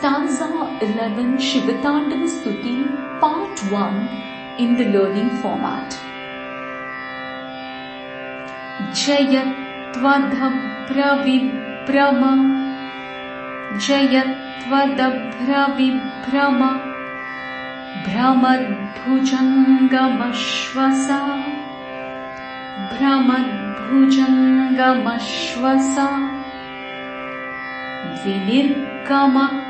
Stanza 11 Shivatandam Stuti Part 1 in the learning format. Jayat Vadham Pravim Brahma Jayat Vadham Pravim Brahma Brahma Bhujanga Mashwasa Brahma Bhujanga Mashwasa Vinirkama